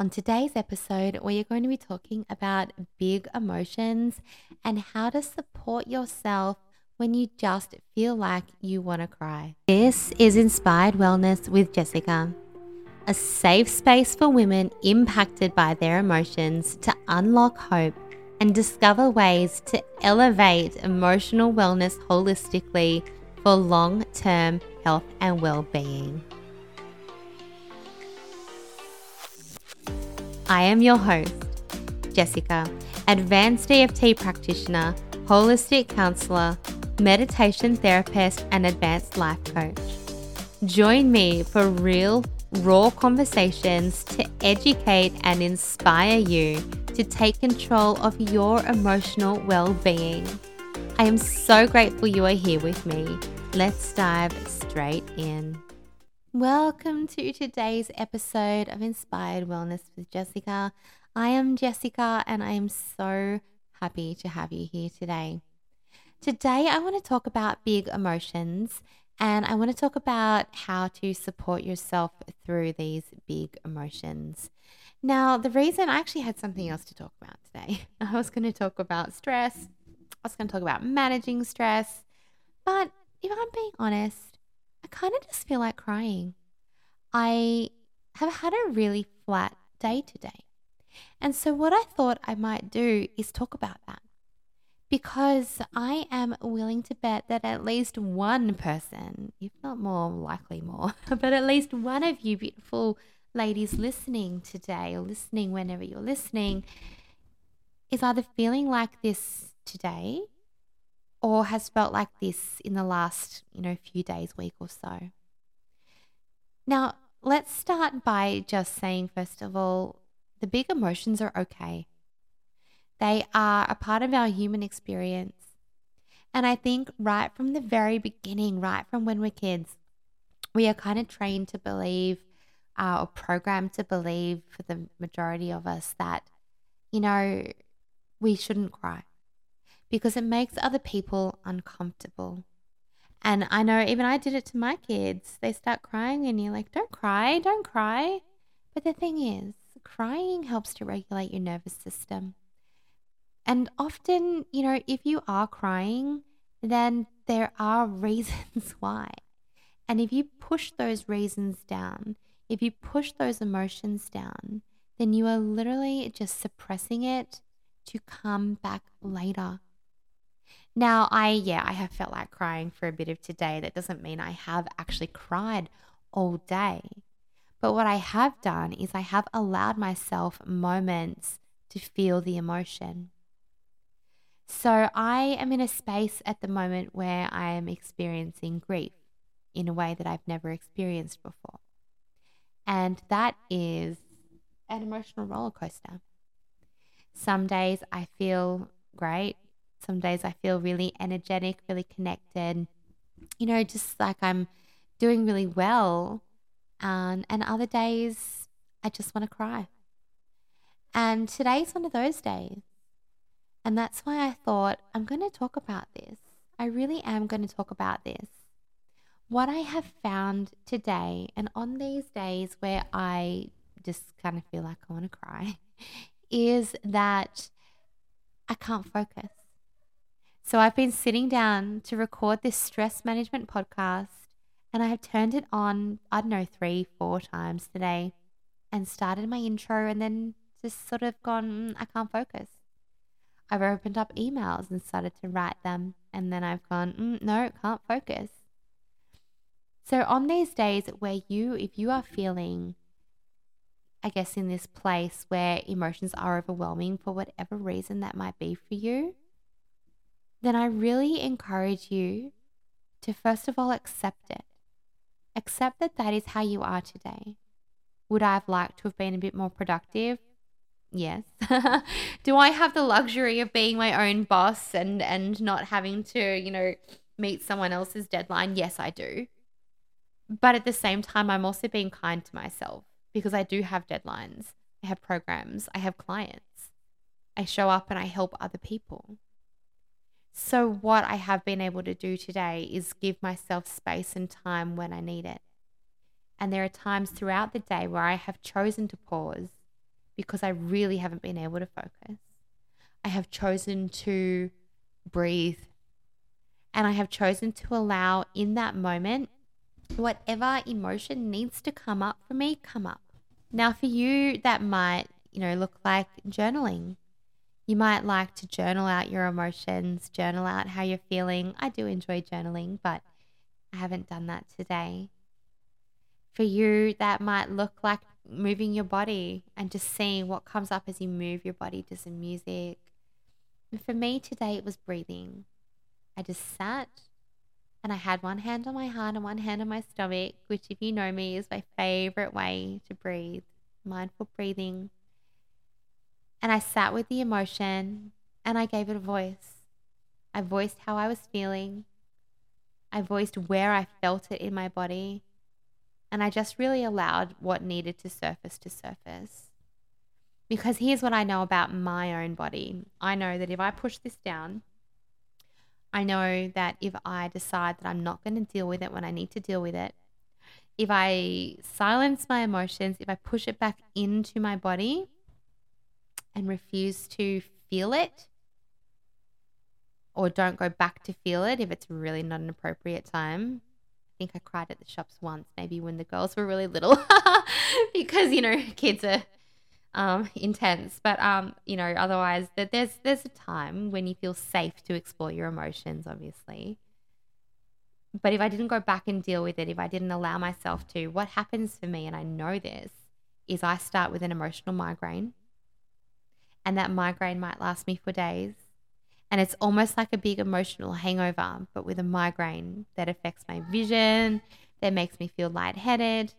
On today's episode, we are going to be talking about big emotions and how to support yourself when you just feel like you want to cry. This is Inspired Wellness with Jessica, a safe space for women impacted by their emotions to unlock hope and discover ways to elevate emotional wellness holistically for long term health and well being. I am your host, Jessica, advanced EFT practitioner, holistic counselor, meditation therapist, and advanced life coach. Join me for real, raw conversations to educate and inspire you to take control of your emotional well being. I am so grateful you are here with me. Let's dive straight in. Welcome to today's episode of Inspired Wellness with Jessica. I am Jessica and I am so happy to have you here today. Today, I want to talk about big emotions and I want to talk about how to support yourself through these big emotions. Now, the reason I actually had something else to talk about today, I was going to talk about stress, I was going to talk about managing stress, but if I'm being honest, kind of just feel like crying. I have had a really flat day today. And so, what I thought I might do is talk about that because I am willing to bet that at least one person, if not more, likely more, but at least one of you beautiful ladies listening today or listening whenever you're listening is either feeling like this today or has felt like this in the last, you know, few days, week or so. Now, let's start by just saying, first of all, the big emotions are okay. They are a part of our human experience. And I think right from the very beginning, right from when we're kids, we are kind of trained to believe uh, or programmed to believe for the majority of us that, you know, we shouldn't cry because it makes other people uncomfortable. And I know even I did it to my kids. They start crying, and you're like, don't cry, don't cry. But the thing is, crying helps to regulate your nervous system. And often, you know, if you are crying, then there are reasons why. And if you push those reasons down, if you push those emotions down, then you are literally just suppressing it to come back later. Now, I, yeah, I have felt like crying for a bit of today. That doesn't mean I have actually cried all day. But what I have done is I have allowed myself moments to feel the emotion. So I am in a space at the moment where I am experiencing grief in a way that I've never experienced before. And that is an emotional roller coaster. Some days I feel great, some days I feel really energetic, really connected, you know, just like I'm doing really well. Um, and other days I just want to cry. And today's one of those days. And that's why I thought I'm going to talk about this. I really am going to talk about this. What I have found today, and on these days where I just kind of feel like I want to cry, is that I can't focus. So I've been sitting down to record this stress management podcast and I have turned it on, I don't know, three, four times today and started my intro and then just sort of gone, mm, I can't focus. I've opened up emails and started to write them and then I've gone, mm, no, can't focus. So on these days where you, if you are feeling, I guess, in this place where emotions are overwhelming for whatever reason that might be for you, then I really encourage you to first of all accept it. Accept that that is how you are today. Would I have liked to have been a bit more productive? Yes. Do I have the luxury of being my own boss and and not having to, you know, meet someone else's deadline? Yes, I do. But at the same time, I'm also being kind to myself because I do have deadlines. I have programs, I have clients. I show up and I help other people. So, what I have been able to do today is give myself space and time when I need it. And there are times throughout the day where I have chosen to pause because I really haven't been able to focus. I have chosen to breathe. And I have chosen to allow in that moment whatever emotion needs to come up for me, come up. Now, for you, that might, you know, look like journaling. You might like to journal out your emotions, journal out how you're feeling. I do enjoy journaling, but I haven't done that today. For you, that might look like moving your body and just seeing what comes up as you move your body to some music. And for me today, it was breathing. I just sat and I had one hand on my heart and one hand on my stomach, which, if you know me, is my favorite way to breathe mindful breathing. And I sat with the emotion and I gave it a voice. I voiced how I was feeling. I voiced where I felt it in my body. And I just really allowed what needed to surface to surface. Because here's what I know about my own body I know that if I push this down, I know that if I decide that I'm not going to deal with it when I need to deal with it, if I silence my emotions, if I push it back into my body and refuse to feel it, or don't go back to feel it if it's really not an appropriate time, I think I cried at the shops once, maybe when the girls were really little, because you know kids are um, intense. But um, you know, otherwise, that there's there's a time when you feel safe to explore your emotions, obviously. But if I didn't go back and deal with it, if I didn't allow myself to, what happens for me, and I know this, is I start with an emotional migraine, and that migraine might last me for days and it's almost like a big emotional hangover, but with a migraine that affects my vision, that makes me feel lightheaded,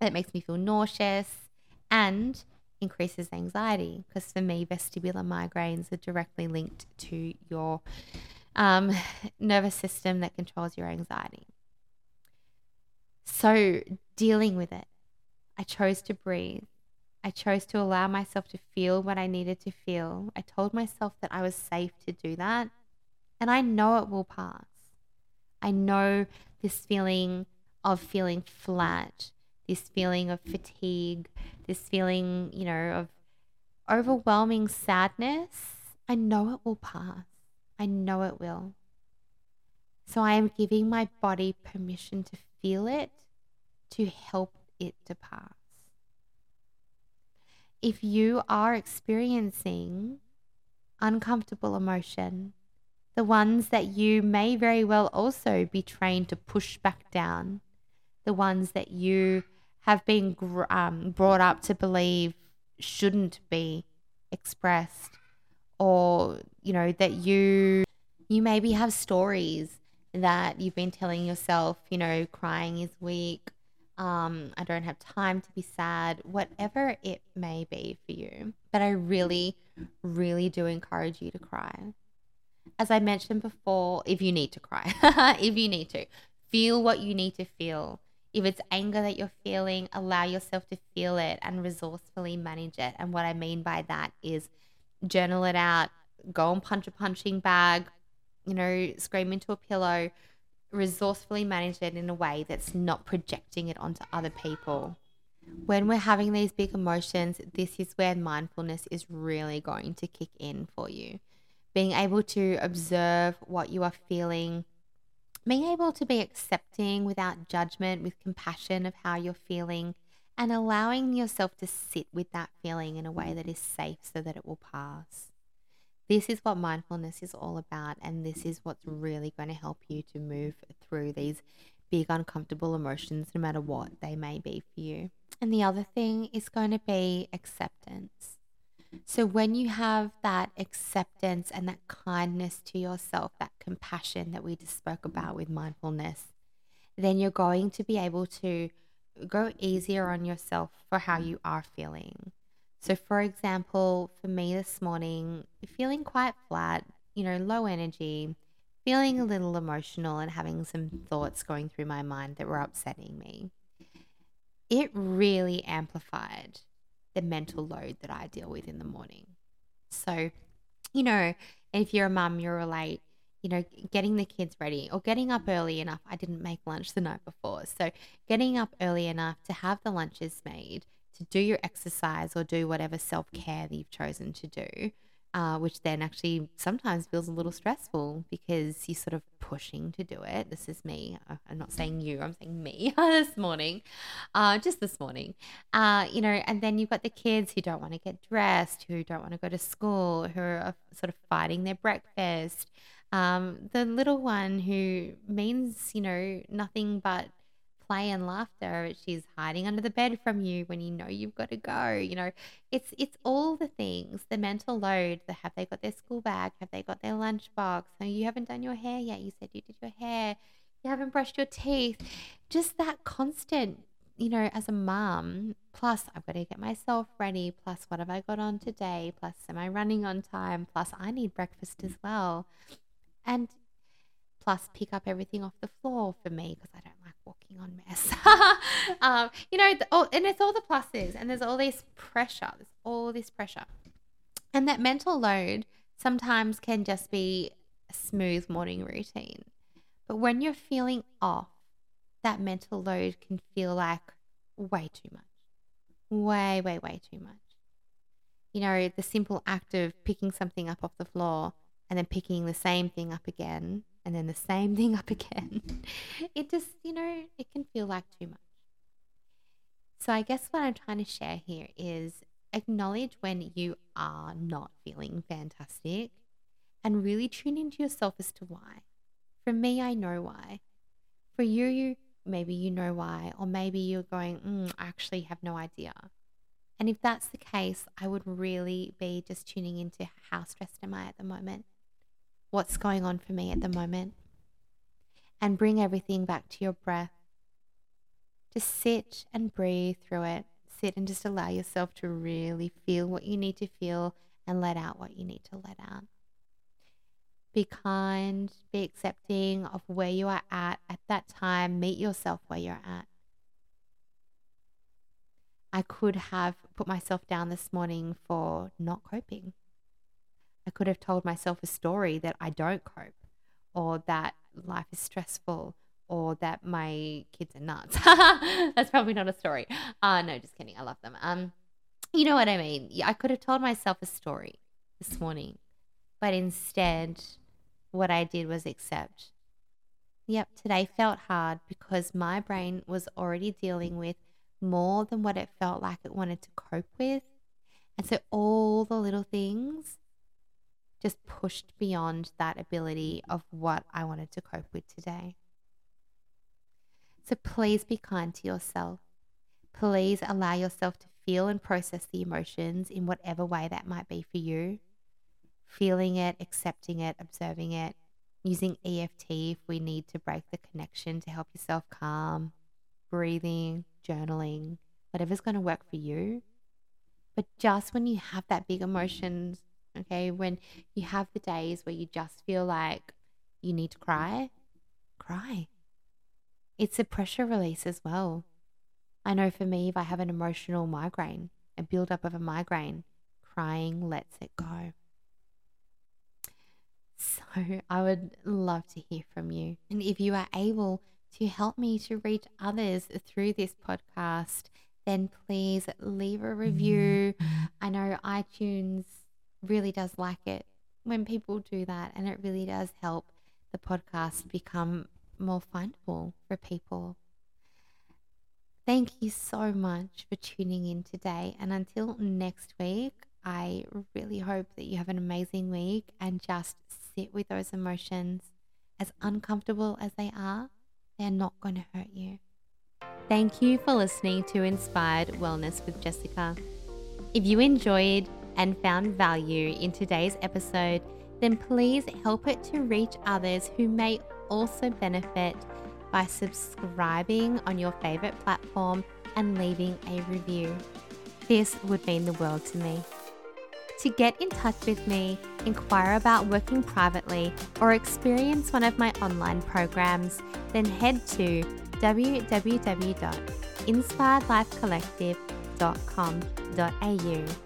that makes me feel nauseous, and increases anxiety. Because for me, vestibular migraines are directly linked to your um, nervous system that controls your anxiety. So, dealing with it, I chose to breathe. I chose to allow myself to feel what I needed to feel. I told myself that I was safe to do that. And I know it will pass. I know this feeling of feeling flat, this feeling of fatigue, this feeling, you know, of overwhelming sadness. I know it will pass. I know it will. So I am giving my body permission to feel it, to help it to pass if you are experiencing uncomfortable emotion, the ones that you may very well also be trained to push back down, the ones that you have been um, brought up to believe shouldn't be expressed, or you know that you you maybe have stories that you've been telling yourself, you know, crying is weak, um, I don't have time to be sad, whatever it may be for you. But I really, really do encourage you to cry. As I mentioned before, if you need to cry, if you need to, feel what you need to feel. If it's anger that you're feeling, allow yourself to feel it and resourcefully manage it. And what I mean by that is journal it out, go and punch a punching bag, you know, scream into a pillow, resourcefully manage it in a way that's not projecting it onto other people. When we're having these big emotions, this is where mindfulness is really going to kick in for you. Being able to observe what you are feeling, being able to be accepting without judgment, with compassion of how you're feeling, and allowing yourself to sit with that feeling in a way that is safe so that it will pass. This is what mindfulness is all about, and this is what's really going to help you to move through these big, uncomfortable emotions, no matter what they may be for you. And the other thing is going to be acceptance. So, when you have that acceptance and that kindness to yourself, that compassion that we just spoke about with mindfulness, then you're going to be able to go easier on yourself for how you are feeling. So, for example, for me this morning, feeling quite flat, you know, low energy, feeling a little emotional, and having some thoughts going through my mind that were upsetting me, it really amplified the mental load that I deal with in the morning. So, you know, if you're a mum, you'll relate, you know, getting the kids ready or getting up early enough. I didn't make lunch the night before. So, getting up early enough to have the lunches made to do your exercise or do whatever self care that you've chosen to do uh, which then actually sometimes feels a little stressful because you're sort of pushing to do it. This is me. I'm not saying you, I'm saying me this morning, uh, just this morning. Uh, you know, and then you've got the kids who don't want to get dressed, who don't want to go to school, who are sort of fighting their breakfast. Um, the little one who means, you know, nothing but play and laughter. She's hiding under the bed from you when you know you've got to go. You know, it's it's all the things, the mental load. The have they got their school bag? Have they got their lunchbox? No, you haven't done your hair yet. You said you did your hair. You haven't brushed your teeth. Just that constant, you know, as a mom. Plus, I've got to get myself ready. Plus, what have I got on today? Plus, am I running on time? Plus, I need breakfast as well. And plus, pick up everything off the floor for me because I don't walking on mess. um, you know, the, oh, and it's all the pluses, and there's all this pressure. There's all this pressure, and that mental load sometimes can just be a smooth morning routine. But when you're feeling off, that mental load can feel like way too much, way, way, way too much. You know, the simple act of picking something up off the floor and then picking the same thing up again and then the same thing up again. it just, you know, it can feel like too much. So I guess what I'm trying to share here is acknowledge when you are not feeling fantastic and really tune into yourself as to why. For me, I know why. For you, you maybe you know why, or maybe you're going, mm, I actually have no idea. And if that's the case, I would really be just tuning into how stressed am I at the moment what's going on for me at the moment and bring everything back to your breath. Just sit and breathe through it. Sit and just allow yourself to really feel what you need to feel and let out what you need to let out. Be kind, be accepting of where you are at at that time. Meet yourself where you're at. I could have put myself down this morning for not coping. I could have told myself a story that I don't cope or that life is stressful or that my kids are nuts. That's probably not a story. Uh, no, just kidding. I love them. Um, you know what I mean? I could have told myself a story this morning, but instead, what I did was accept. Yep, today felt hard because my brain was already dealing with more than what it felt like it wanted to cope with. And so all the little things just pushed beyond that ability of what I wanted to cope with today. So please be kind to yourself. Please allow yourself to feel and process the emotions in whatever way that might be for you. Feeling it, accepting it, observing it, using EFT if we need to break the connection to help yourself calm, breathing, journaling, whatever's going to work for you. But just when you have that big emotions Okay. When you have the days where you just feel like you need to cry, cry. It's a pressure release as well. I know for me, if I have an emotional migraine, a build-up of a migraine, crying lets it go. So I would love to hear from you. And if you are able to help me to reach others through this podcast, then please leave a review. Mm-hmm. I know iTunes really does like it when people do that, and it really does help the podcast become more findable for people. Thank you so much for tuning in today. And until next week, I really hope that you have an amazing week and just sit with those emotions. As uncomfortable as they are, they're not going to hurt you. Thank you for listening to Inspired Wellness with Jessica. If you enjoyed and found value in today's episode, then please help it to reach others who may also benefit by subscribing on your favorite platform and leaving a review. This would mean the world to me. To get in touch with me, inquire about working privately, or experience one of my online programs, then head to www.inspiredlifecollective.com.au